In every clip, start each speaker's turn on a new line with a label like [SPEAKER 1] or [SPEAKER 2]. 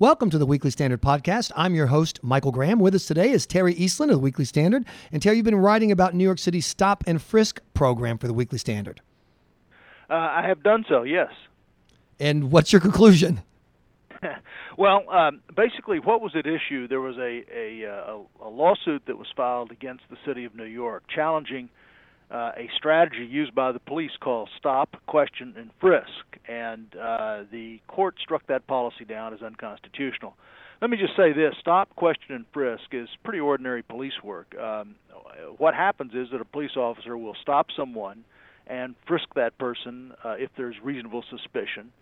[SPEAKER 1] Welcome to the Weekly Standard Podcast. I'm your host, Michael Graham. With us today is Terry Eastland of the Weekly Standard. And Terry, you've been writing about New York City's stop and frisk program for the Weekly Standard.
[SPEAKER 2] Uh, I have done so, yes.
[SPEAKER 1] And what's your conclusion?
[SPEAKER 2] well, um, basically, what was at issue? There was a, a, uh, a, a lawsuit that was filed against the city of New York challenging uh, a strategy used by the police called stop, question, and frisk, and uh, the court struck that policy down as unconstitutional. Let me just say this: stop, question, and frisk is pretty ordinary police work. Um, what happens is that a police officer will stop someone and frisk that person uh, if there's reasonable suspicion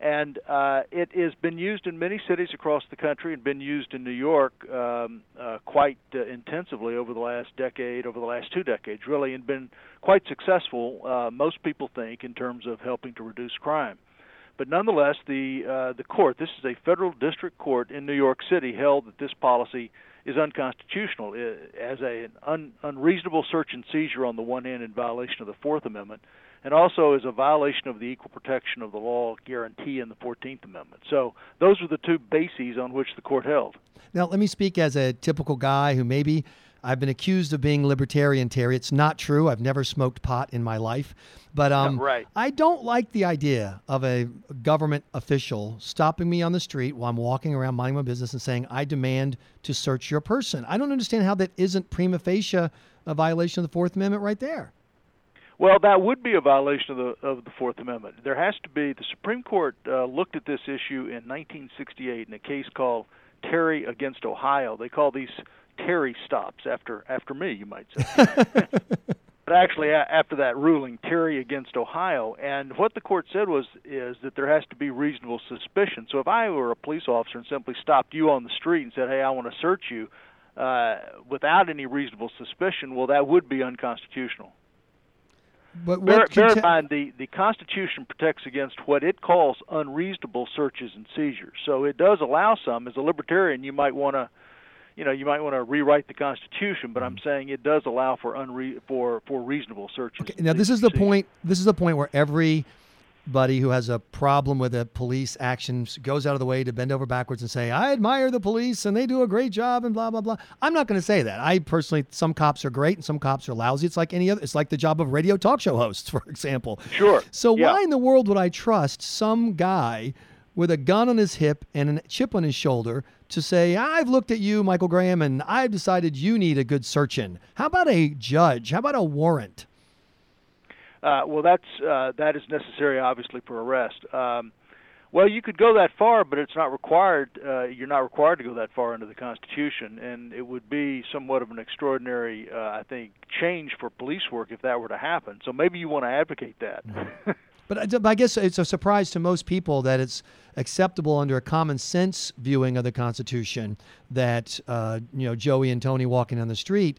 [SPEAKER 2] and uh, it has been used in many cities across the country and been used in New York um, uh, quite uh, intensively over the last decade, over the last two decades, really, and been quite successful. Uh, most people think in terms of helping to reduce crime. But nonetheless, the uh, the court, this is a federal district court in New York City, held that this policy is unconstitutional as a, an un, unreasonable search and seizure on the one hand in violation of the Fourth Amendment, and also is a violation of the equal protection of the law guarantee in the 14th Amendment. So those are the two bases on which the court held.
[SPEAKER 1] Now, let me speak as a typical guy who maybe I've been accused of being libertarian, Terry. It's not true. I've never smoked pot in my life. But um,
[SPEAKER 2] right.
[SPEAKER 1] I don't like the idea of a government official stopping me on the street while I'm walking around minding my business and saying, I demand to search your person. I don't understand how that isn't prima facie a violation of the Fourth Amendment right there.
[SPEAKER 2] Well, that would be a violation of the of the Fourth Amendment. There has to be. The Supreme Court uh, looked at this issue in 1968 in a case called Terry against Ohio. They call these Terry stops after after me, you might say. but actually, after that ruling, Terry against Ohio, and what the court said was is that there has to be reasonable suspicion. So if I were a police officer and simply stopped you on the street and said, "Hey, I want to search you," uh, without any reasonable suspicion, well, that would be unconstitutional.
[SPEAKER 1] But
[SPEAKER 2] bear, bear in mind, the, the Constitution protects against what it calls unreasonable searches and seizures. So it does allow some. As a libertarian, you might want to, you know, you might want to rewrite the Constitution. But I'm
[SPEAKER 1] Mm-hmm.
[SPEAKER 2] saying it does allow for unre- for for reasonable searches.
[SPEAKER 1] Okay, now this is the point. This is the point where everybody who has a problem with a police action goes out of the way to bend over backwards and say, "I admire the police and they do a great job," and blah blah blah. I'm not going to say that. I personally, some cops are great and some cops are lousy. It's like any other. It's like the job of radio talk show hosts, for example.
[SPEAKER 2] Sure.
[SPEAKER 1] So
[SPEAKER 2] Yeah.
[SPEAKER 1] why in the world would I trust some guy with a gun on his hip and a chip on his shoulder to say, "I've looked at you, Michael Graham, and I've decided you need a good search in"? How about a judge? How about a warrant?
[SPEAKER 2] Uh, well, that's uh, that is necessary, obviously, for arrest. Um, well, you could go that far, but it's not required. Uh, you're not required to go that far under the Constitution, and it would be somewhat of an extraordinary, uh, I think, change for police work if that were to happen. So maybe you want to advocate that.
[SPEAKER 1] But I, guess it's a surprise to most people that it's acceptable under a common sense viewing of the Constitution that uh, you know Joey and Tony walking down the street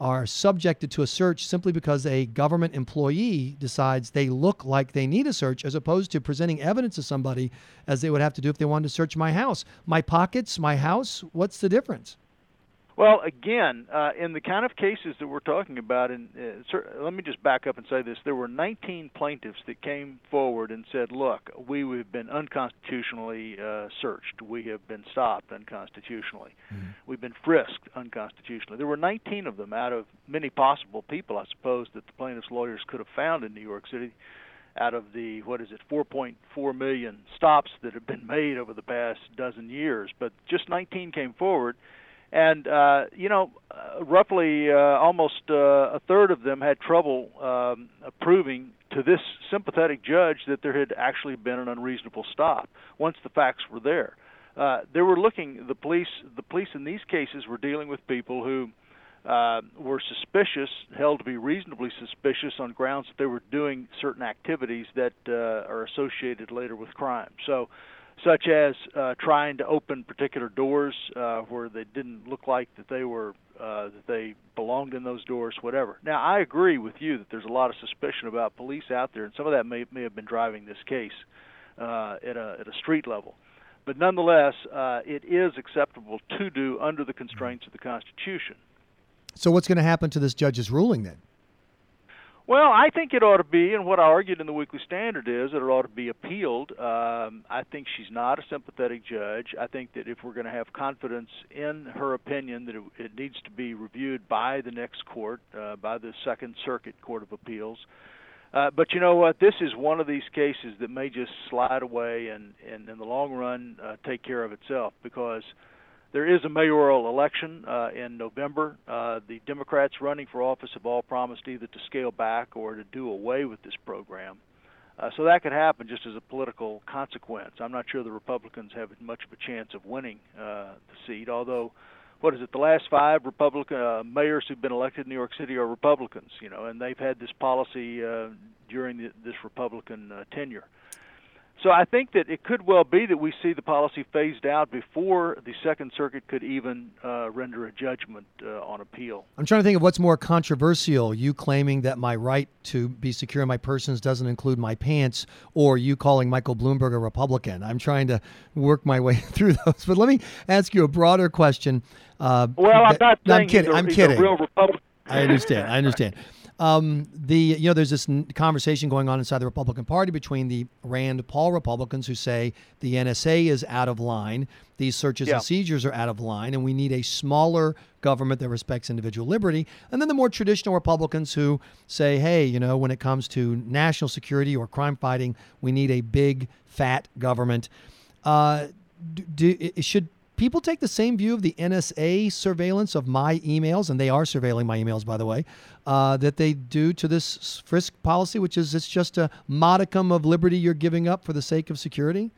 [SPEAKER 1] are subjected to a search simply because a government employee decides they look like they need a search, as opposed to presenting evidence to somebody as they would have to do if they wanted to search my house, my pockets, my house. What's the difference?
[SPEAKER 2] Well, again, uh, in the kind of cases that we're talking about, and uh, cer- let me just back up and say this: there were 19 plaintiffs that came forward and said, "Look, we have been unconstitutionally uh, searched. We have been stopped unconstitutionally. We've been frisked unconstitutionally." There were 19 of them out of many possible people, I suppose, that the plaintiffs' lawyers could have found in New York City. Out of the what is it, 4.4 million stops that have been made over the past dozen years, but just 19 came forward and uh, you know, uh, roughly uh, almost uh, a third of them had trouble um, proving to this sympathetic judge that there had actually been an unreasonable stop once the facts were there. Uh, they were looking. The police, the police in these cases were dealing with people who uh, were suspicious, held to be reasonably suspicious on grounds that they were doing certain activities that uh, are associated later with crime. So such as uh, trying to open particular doors uh, where they didn't look like that they were uh, that they belonged in those doors, whatever. Now, I agree with you that there's a lot of suspicion about police out there, and some of that may may have been driving this case uh, at a at a street level. But nonetheless, uh, it is acceptable to do under the constraints of the Constitution.
[SPEAKER 1] So what's going to happen to this judge's ruling then?
[SPEAKER 2] Well, I think it ought to be, and what I argued in the Weekly Standard is that it ought to be appealed. Um, I think she's not a sympathetic judge. I think that if we're going to have confidence in her opinion, that it, it needs to be reviewed by the next court, uh, by the Second Circuit Court of Appeals. Uh, but you know what? This is one of these cases that may just slide away and, and in the long run, uh, take care of itself because there is a mayoral election uh, in November. Uh, the Democrats running for office have all promised either to scale back or to do away with this program. Uh, so that could happen just as a political consequence. I'm not sure the Republicans have much of a chance of winning uh, the seat, although what is it? The last five Republican uh, mayors who've been elected in New York City are Republicans, you know, and they've had this policy uh, during the, this Republican uh, tenure. So I think that it could well be that we see the policy phased out before the Second Circuit could even uh, render a judgment uh, on appeal.
[SPEAKER 1] I'm trying to think of what's more controversial: you claiming that my right to be secure in my persons doesn't include my pants, or you calling Michael Bloomberg a Republican. I'm trying to work my way through those. But let me ask you a broader question.
[SPEAKER 2] Uh, well, I'm not
[SPEAKER 1] no, I'm kidding.
[SPEAKER 2] A,
[SPEAKER 1] I'm kidding.
[SPEAKER 2] real Republican.
[SPEAKER 1] I understand. I understand. Um, the you know there's this conversation going on inside the Republican Party between the Rand Paul Republicans who say the NSA is out of line, these searches
[SPEAKER 2] yeah.
[SPEAKER 1] and seizures are out of line, and we need a smaller government that respects individual liberty. And then the more traditional Republicans who say, hey, you know, when it comes to national security or crime fighting, we need a big fat government. Uh, do, do, should people take the same view of the NSA surveillance of my emails, and they are surveilling my emails, by the way, uh, that they do to this frisk policy, which is it's just a modicum of liberty you're giving up for the sake of security?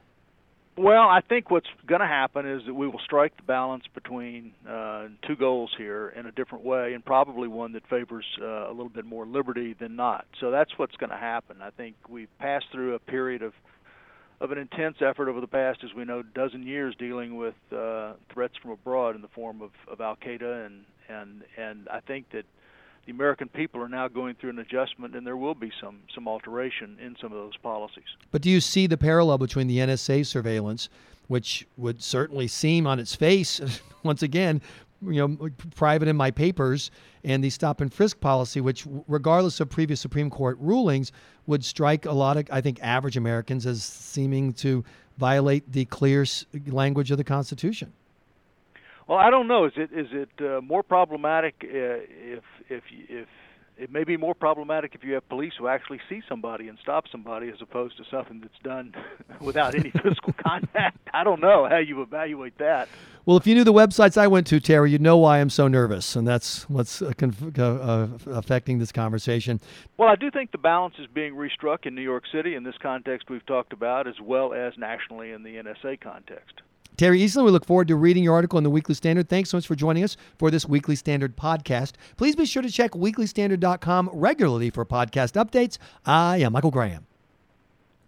[SPEAKER 2] Well, I think what's going to happen is that we will strike the balance between uh, two goals here in a different way, and probably one that favors uh, a little bit more liberty than not. So that's what's going to happen. I think we've passed through a period of of an intense effort over the past, as we know, dozen years dealing with uh, threats from abroad in the form of, of Al Qaeda, and and and I think that the American people are now going through an adjustment, and there will be some some alteration in some of those policies.
[SPEAKER 1] But do you see the parallel between the NSA surveillance, which would certainly seem on its face, once again, you know, private in my papers, and the stop and frisk policy, which, regardless of previous Supreme Court rulings, would strike a lot of, I think, average Americans as seeming to violate the clear language of the Constitution.
[SPEAKER 2] Well, I don't know. Is it is it uh, more problematic uh, if if if it may be more problematic if you have police who actually see somebody and stop somebody as opposed to something that's done without any physical contact. I don't know how you evaluate that.
[SPEAKER 1] Well, if you knew the websites I went to, Terry, you'd know why I'm so nervous, and that's what's uh, conf- uh, uh, affecting this conversation.
[SPEAKER 2] Well, I do think the balance is being restruck in New York City in this context we've talked about, as well as nationally in the NSA context.
[SPEAKER 1] Terry Eastland, we look forward to reading your article in the Weekly Standard. Thanks so much for joining us for this Weekly Standard podcast. Please be sure to check weeklystandard.com regularly for podcast updates. I am Michael Graham.